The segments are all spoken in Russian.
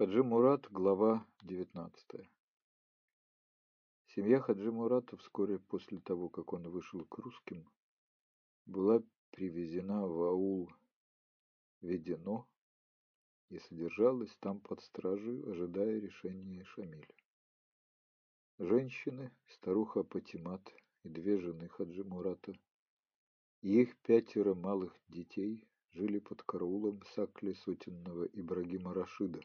Хаджи Мурат, глава 19. Семья Хаджи Мурата вскоре после того, как он вышел к русским, была привезена в аул Ведено и содержалась там под стражей, ожидая решения Шамиля. Женщины, старуха Патимат и две жены Хаджи Мурата, и их пятеро малых детей жили под караулом Сакли сотенного Ибрагима Рашида,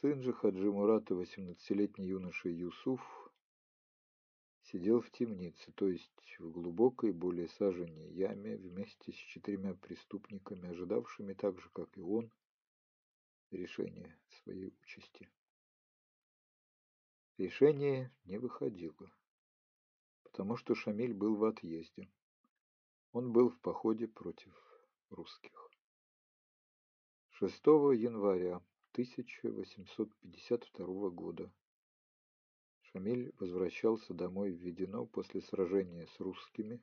Сын же Хаджи Мурата, восемнадцатилетний юноша Юсуф, сидел в темнице, то есть в глубокой, более саженной яме вместе с четырьмя преступниками, ожидавшими так же, как и он, решения своей участи. Решение не выходило, потому что Шамиль был в отъезде. Он был в походе против русских. 6 января 1852 года. Шамиль возвращался домой в Ведено после сражения с русскими,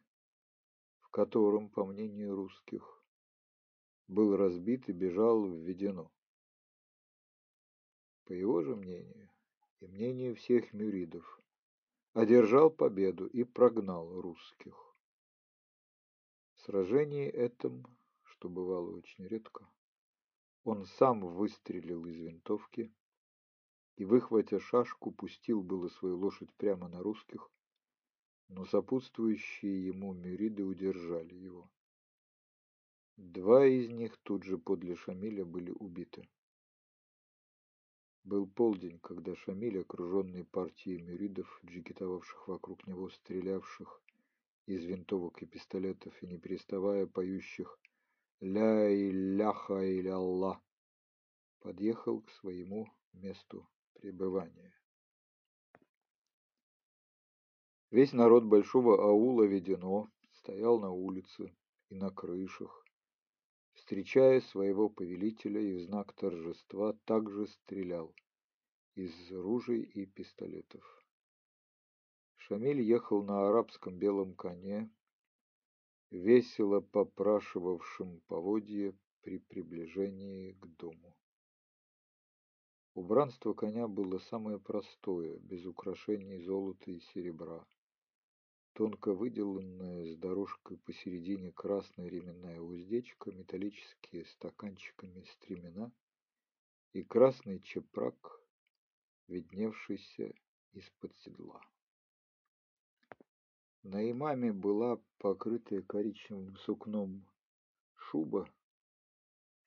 в котором, по мнению русских, был разбит и бежал в Ведено. По его же мнению и мнению всех мюридов, одержал победу и прогнал русских. В сражении этом, что бывало очень редко, он сам выстрелил из винтовки и, выхватя шашку, пустил было свою лошадь прямо на русских, но сопутствующие ему мюриды удержали его. Два из них тут же подле Шамиля были убиты. Был полдень, когда Шамиль, окруженный партией мюридов, джигитовавших вокруг него, стрелявших из винтовок и пистолетов и не переставая поющих ля иляха иляллах, подъехал к своему месту пребывания. Весь народ большого аула Ведено стоял на улице и на крышах, встречая своего повелителя и в знак торжества также стрелял из ружей и пистолетов. Шамиль ехал на арабском белом коне весело попрашивавшим поводье при приближении к дому. Убранство коня было самое простое, без украшений золота и серебра. Тонко выделанная с дорожкой посередине красная ременная уздечка, металлические стаканчиками стремена и красный чепрак, видневшийся из-под седла. На имаме была покрытая коричневым сукном шуба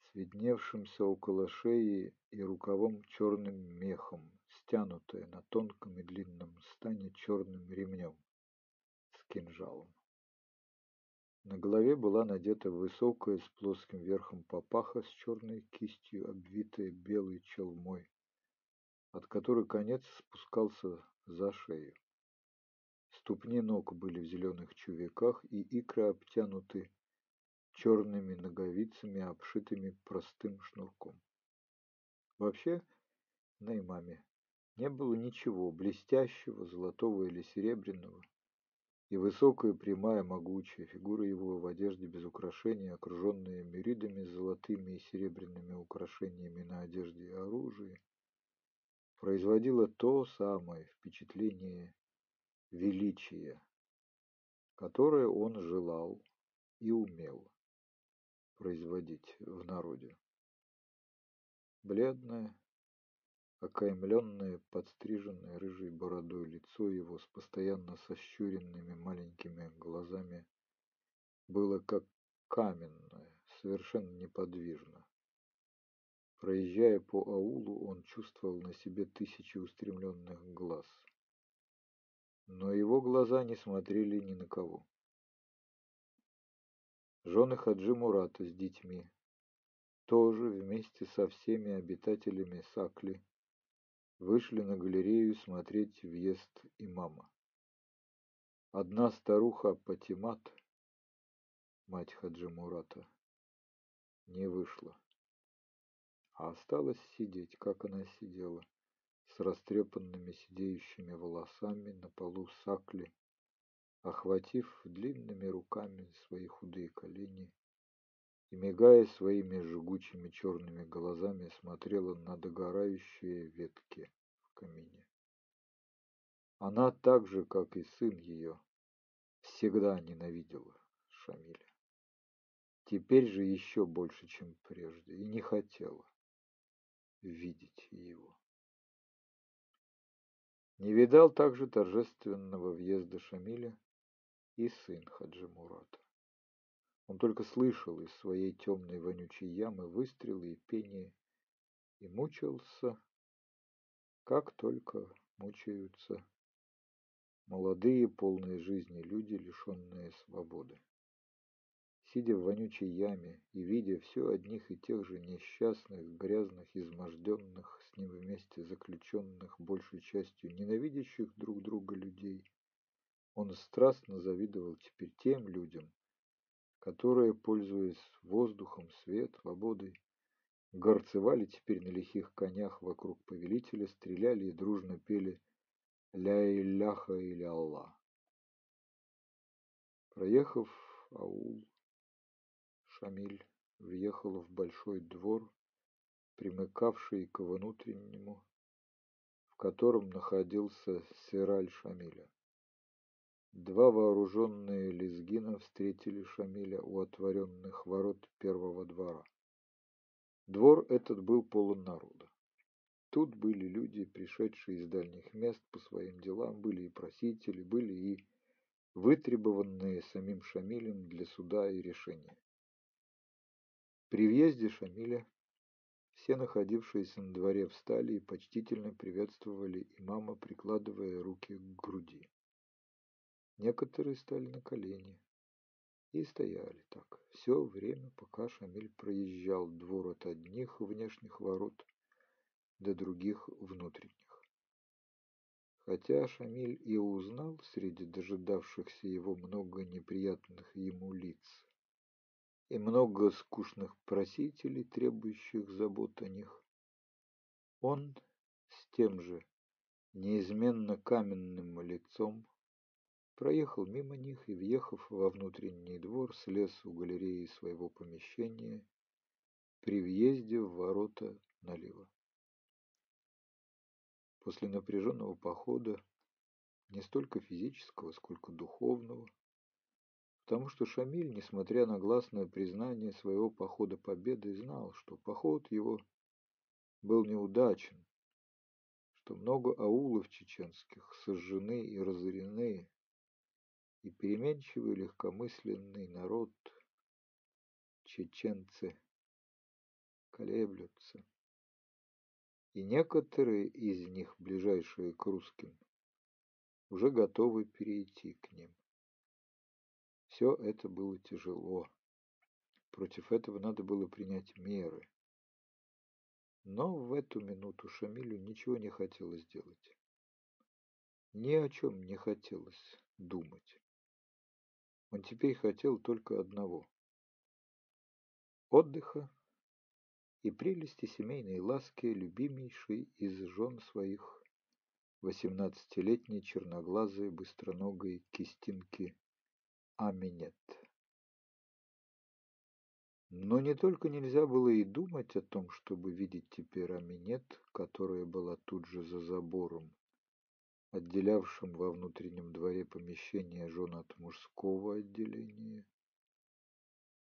с видневшимся около шеи и рукавом черным мехом, стянутая на тонком и длинном стане черным ремнем с кинжалом. На голове была надета высокая с плоским верхом папаха с черной кистью, обвитая белой челмой, от которой конец спускался за шею. Ступни ног были в зеленых чувяках, и икры обтянуты черными ноговицами, обшитыми простым шнурком. Вообще, на имаме не было ничего блестящего, золотого или серебряного, и высокая, прямая, могучая фигура его в одежде без украшений, окруженная миридами золотыми и серебряными украшениями на одежде и оружии, производила то самое впечатление величия, которое он желал и умел производить в народе. Бледное, окаймленное, подстриженное рыжей бородой лицо его с постоянно сощуренными маленькими глазами было как каменное, совершенно неподвижно. Проезжая по аулу, он чувствовал на себе тысячи устремленных глаз но его глаза не смотрели ни на кого. Жены Хаджи Мурата с детьми тоже вместе со всеми обитателями Сакли вышли на галерею смотреть въезд имама. Одна старуха Патимат, мать Хаджи Мурата, не вышла, а осталась сидеть, как она сидела, с растрепанными сидеющими волосами на полу сакли, охватив длинными руками свои худые колени и, мигая своими жгучими черными глазами, смотрела на догорающие ветки в камине. Она так же, как и сын ее, всегда ненавидела Шамиля. Теперь же еще больше, чем прежде, и не хотела видеть его. Не видал также торжественного въезда Шамиля и сын Хаджи Мурата. Он только слышал из своей темной вонючей ямы выстрелы и пение и мучился, как только мучаются молодые, полные жизни люди, лишенные свободы сидя в вонючей яме и видя все одних и тех же несчастных, грязных, изможденных, с ним вместе заключенных, большей частью ненавидящих друг друга людей, он страстно завидовал теперь тем людям, которые, пользуясь воздухом, свет, свободой, горцевали теперь на лихих конях вокруг повелителя, стреляли и дружно пели «Ля Илляха или Аллах». Проехав аул, Шамиль въехал в большой двор, примыкавший к внутреннему, в котором находился сираль Шамиля. Два вооруженные лезгина встретили Шамиля у отворенных ворот первого двора. Двор этот был полон народа. Тут были люди, пришедшие из дальних мест по своим делам, были и просители, были и вытребованные самим Шамилем для суда и решения. При въезде Шамиля все находившиеся на дворе встали и почтительно приветствовали имама, прикладывая руки к груди. Некоторые стали на колени и стояли так все время, пока Шамиль проезжал двор от одних внешних ворот до других внутренних. Хотя Шамиль и узнал среди дожидавшихся его много неприятных ему лиц, и много скучных просителей, требующих забот о них. Он с тем же неизменно каменным лицом проехал мимо них и, въехав во внутренний двор, слез у галереи своего помещения при въезде в ворота налево. После напряженного похода, не столько физического, сколько духовного, потому что Шамиль, несмотря на гласное признание своего похода победы, знал, что поход его был неудачен, что много аулов чеченских сожжены и разорены, и переменчивый легкомысленный народ, чеченцы, колеблются, и некоторые из них, ближайшие к русским, уже готовы перейти к ним. Все это было тяжело. Против этого надо было принять меры. Но в эту минуту Шамилю ничего не хотелось делать. Ни о чем не хотелось думать. Он теперь хотел только одного – отдыха и прелести семейной ласки любимейшей из жен своих восемнадцатилетней черноглазой быстроногой кистинки Аминет. Но не только нельзя было и думать о том, чтобы видеть теперь Аминет, которая была тут же за забором, отделявшим во внутреннем дворе помещение жен от мужского отделения.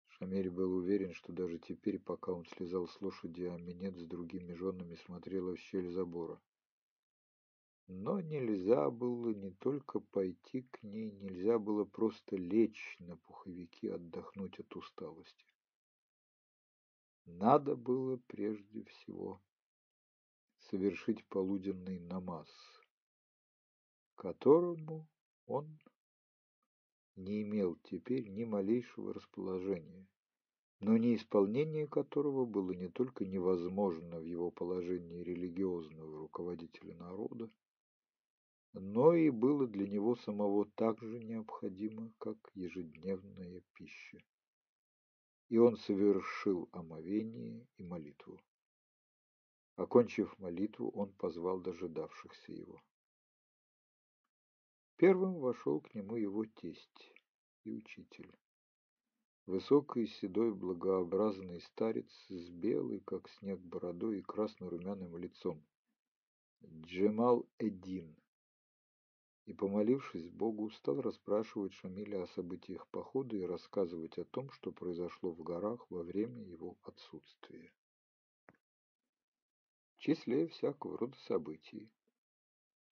Шамиль был уверен, что даже теперь, пока он слезал с лошади, Аминет с другими женами смотрела в щель забора. Но нельзя было не только пойти к ней, нельзя было просто лечь на пуховики, отдохнуть от усталости. Надо было прежде всего совершить полуденный намаз, которому он не имел теперь ни малейшего расположения, но неисполнение которого было не только невозможно в его положении религиозного руководителя народа, но и было для него самого так же необходимо, как ежедневная пища. И он совершил омовение и молитву. Окончив молитву, он позвал дожидавшихся его. Первым вошел к нему его тесть и учитель. Высокий, седой, благообразный старец с белой, как снег, бородой и красно-румяным лицом. Джемал-Эдин. И, помолившись Богу, стал расспрашивать Шамиля о событиях похода и рассказывать о том, что произошло в горах во время его отсутствия. В числе всякого рода событий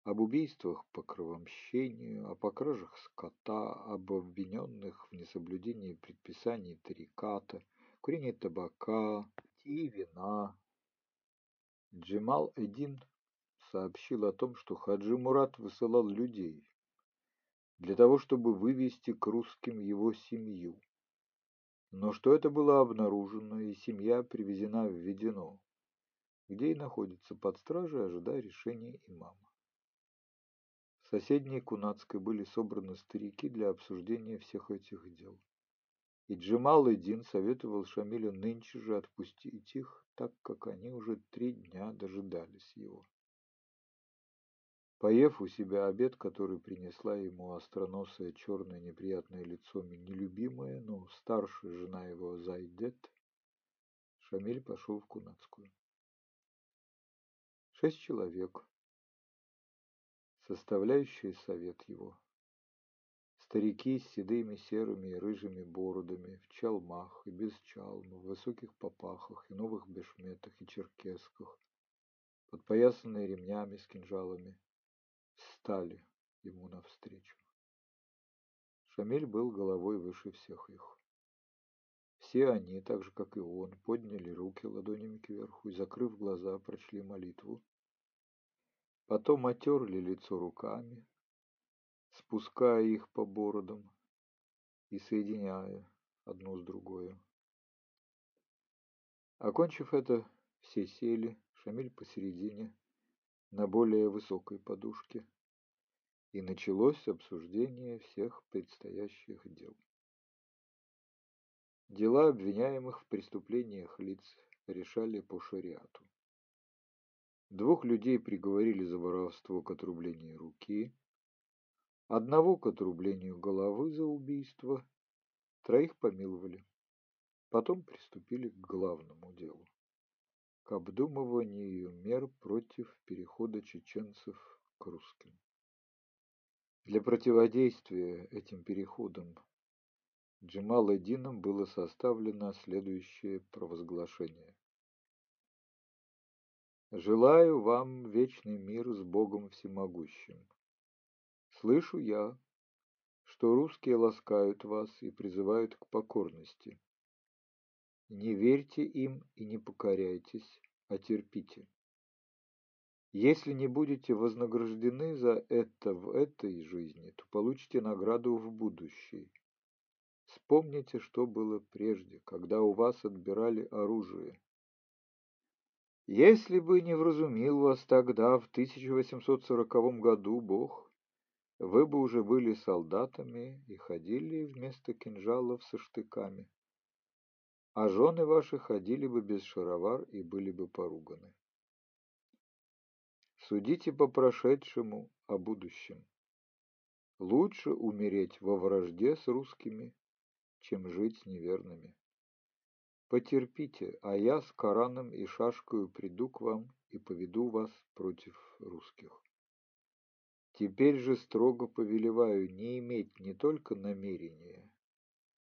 об убийствах по кровомщению, о покражах скота, об обвиненных в несоблюдении предписаний тариката, курении табака и вина. Джемал-Эдин сообщил о том, что Хаджи Мурат высылал людей для того, чтобы вывести к русским его семью, но что это было обнаружено, и семья привезена в Ведено, где и находится под стражей, ожидая решения имама соседней Кунацкой были собраны старики для обсуждения всех этих дел. И Джемал-Эдин советовал Шамилю нынче же отпустить их, так как они уже три дня дожидались его. Поев у себя обед, который принесла ему остроносое черное неприятное лицо нелюбимая, но старшая жена его Зайдет, Шамиль пошел в Кунацкую. Шесть человек, составляющие совет его. Старики с седыми серыми и рыжими бородами, в чалмах и без чалма, в высоких попахах и новых бешметах и черкесках, подпоясанные ремнями с кинжалами, встали ему навстречу. Шамиль был головой выше всех их. Все они, так же как и он, подняли руки ладонями кверху и, закрыв глаза, прочли молитву, Потом отерли лицо руками, спуская их по бородам и соединяя одну с другой. Окончив это, все сели, Шамиль посередине, на более высокой подушке, и началось обсуждение всех предстоящих дел. Дела обвиняемых в преступлениях лиц решали по шариату. Двух людей приговорили за воровство к отрублению руки, одного к отрублению головы за убийство, троих помиловали. Потом приступили к главному делу – к обдумыванию мер против перехода чеченцев к русским. Для противодействия этим переходам Джемал-Эдином было составлено следующее провозглашение. Желаю вам вечный мир с Богом Всемогущим. Слышу я, что русские ласкают вас и призывают к покорности. Не верьте им и не покоряйтесь, а терпите. Если не будете вознаграждены за это в этой жизни, то получите награду в будущей. Вспомните, что было прежде, когда у вас отбирали оружие, если бы не вразумил вас тогда, в 1840 году, Бог, вы бы уже были солдатами и ходили вместо кинжалов со штыками, а жены ваши ходили бы без шаровар и были бы поруганы. Судите по прошедшему о будущем. Лучше умереть во вражде с русскими, чем жить с неверными. Потерпите, а я с Кораном и шашкою приду к вам и поведу вас против русских. Теперь же строго повелеваю не иметь не только намерения,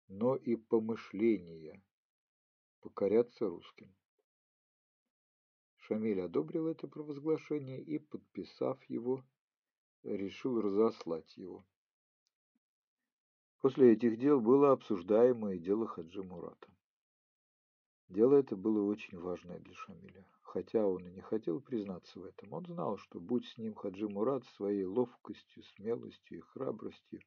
но и помышления покоряться русским. Шамиль одобрил это провозглашение и, подписав его, решил разослать его. После этих дел было обсуждаемое дело Хаджи Мурата. Дело это было очень важное для Шамиля. Хотя он и не хотел признаться в этом, он знал, что будь с ним Хаджи Мурат своей ловкостью, смелостью и храбростью,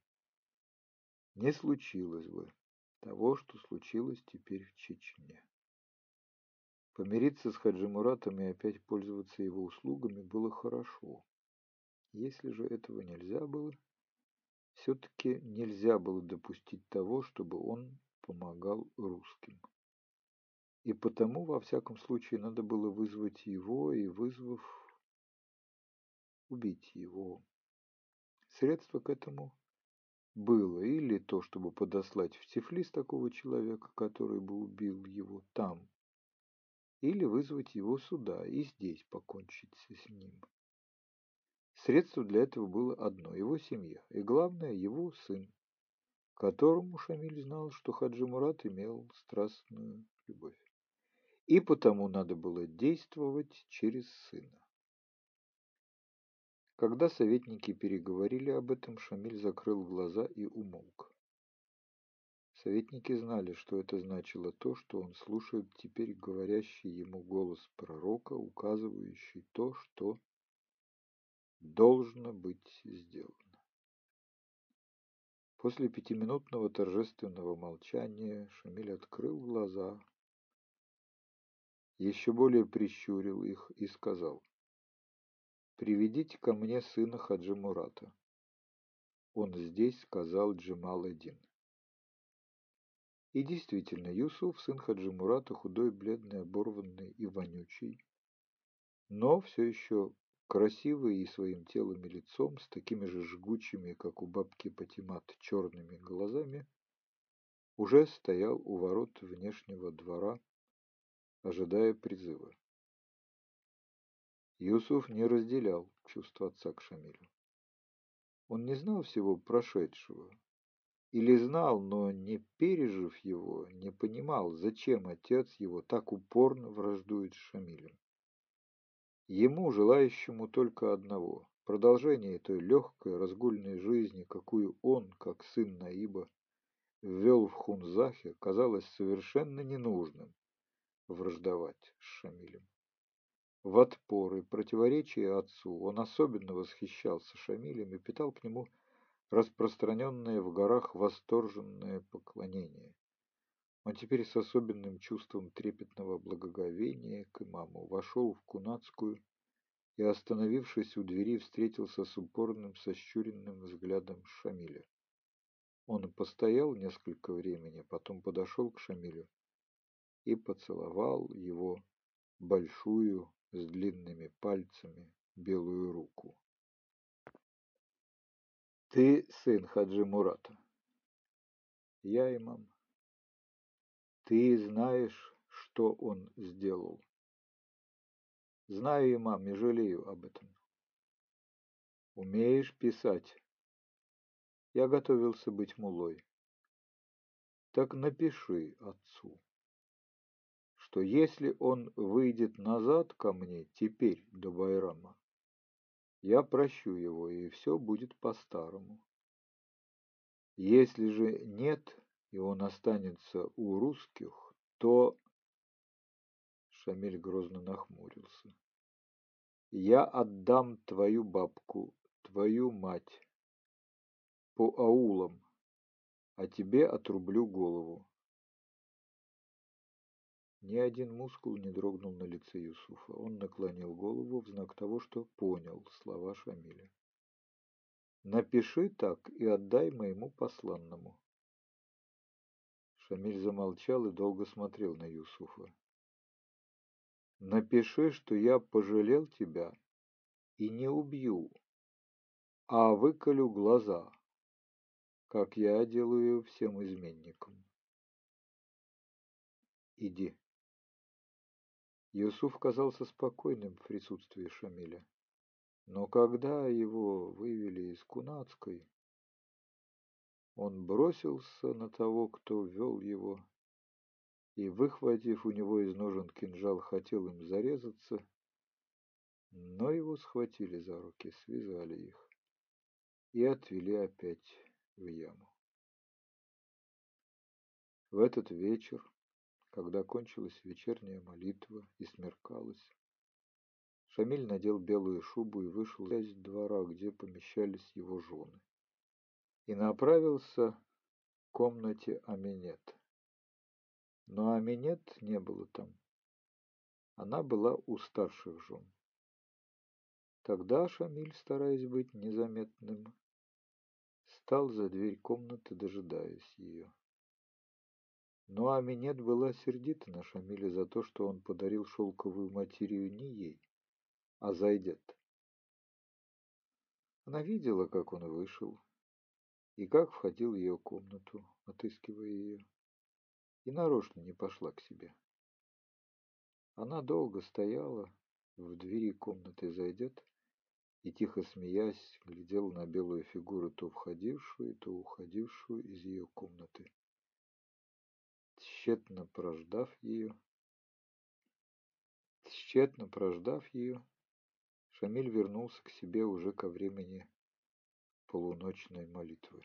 не случилось бы того, что случилось теперь в Чечне. Помириться с Хаджи Муратом и опять пользоваться его услугами было хорошо. Если же этого нельзя было, все-таки нельзя было допустить того, чтобы он помогал русским. И потому, во всяком случае, надо было вызвать его и, вызвав, убить его. Средства к этому было или то, чтобы подослать в Тифлис такого человека, который бы убил его там, или вызвать его сюда и здесь покончить с ним. Средство для этого было одно – его семья, и главное – его сын, которому Шамиль знал, что Хаджи Мурат имел страстную любовь. И потому надо было действовать через сына. Когда советники переговорили об этом, Шамиль закрыл глаза и умолк. Советники знали, что это значило то, что он слушает теперь говорящий ему голос пророка, указывающий то, что должно быть сделано. После пятиминутного торжественного молчания Шамиль открыл глаза, еще более прищурил их и сказал, «Приведите ко мне сына Хаджи Мурата». Он здесь сказал Джемал-Эдин. И действительно, Юсуф, сын Хаджи Мурата, худой, бледный, оборванный и вонючий, но все еще красивый и своим телом и лицом, с такими же жгучими, как у бабки Патимат, черными глазами, уже стоял у ворот внешнего двора, ожидая призыва. Юсуф не разделял чувства отца к Шамилю. Он не знал всего прошедшего, или знал, но не пережив его, не понимал, зачем отец его так упорно враждует с Шамилем. Ему, желающему только одного – продолжение той легкой разгульной жизни, какую он, как сын Наиба, ввел в Хунзахе, казалось совершенно ненужным враждовать с Шамилем. В отпор и противоречие отцу он особенно восхищался Шамилем и питал к нему распространенное в горах восторженное поклонение. Он теперь с особенным чувством трепетного благоговения к имаму вошел в Кунацкую и, остановившись у двери, встретился с упорным сощуренным взглядом Шамиля. Он постоял несколько времени, потом подошел к Шамилю и поцеловал его большую с длинными пальцами белую руку. «Ты сын Хаджи Мурата?» «Я имам». Ты знаешь, что он сделал. Знаю, имам, не жалею об этом. Умеешь писать? Я готовился быть мулой. Так напиши отцу, что если он выйдет назад ко мне теперь до Байрама, я прощу его, и все будет по-старому. Если же нет, и он останется у русских, то... Шамиль грозно нахмурился. Я отдам твою бабку, твою мать, по аулам, а тебе отрублю голову. Ни один мускул не дрогнул на лице Юсуфа. Он наклонил голову в знак того, что понял слова Шамиля. «Напиши так и отдай моему посланному». Шамиль замолчал и долго смотрел на Юсуфа. «Напиши, что я пожалел тебя и не убью, а выколю глаза, как я делаю всем изменникам. Иди». Юсуф казался спокойным в присутствии Шамиля. Но когда его вывели из Кунацкой, он бросился на того, кто вел его, и, выхватив у него из ножен кинжал, хотел им зарезаться, но его схватили за руки, связали их и отвели опять в яму. В этот вечер, когда кончилась вечерняя молитва и смеркалось, Шамиль надел белую шубу и вышел из двора, где помещались его жены и направился к комнате Аминет. Но Аминет не было там. Она была у старших жен. Тогда Шамиль, стараясь быть незаметным, стал за дверь комнаты, дожидаясь ее. Но Аминет была сердита на Шамиля за то, что он подарил шелковую материю не ей, а Зайдет. Она видела, как он вышел, и как входил в ее комнату, отыскивая ее, и нарочно не пошла к себе. Она долго стояла, в двери комнаты зайдет, и, тихо смеясь, глядела на белую фигуру, то входившую, то уходившую из ее комнаты. Тщетно прождав ее, тщетно прождав ее, Шамиль вернулся к себе уже ко времени полуночной молитвы.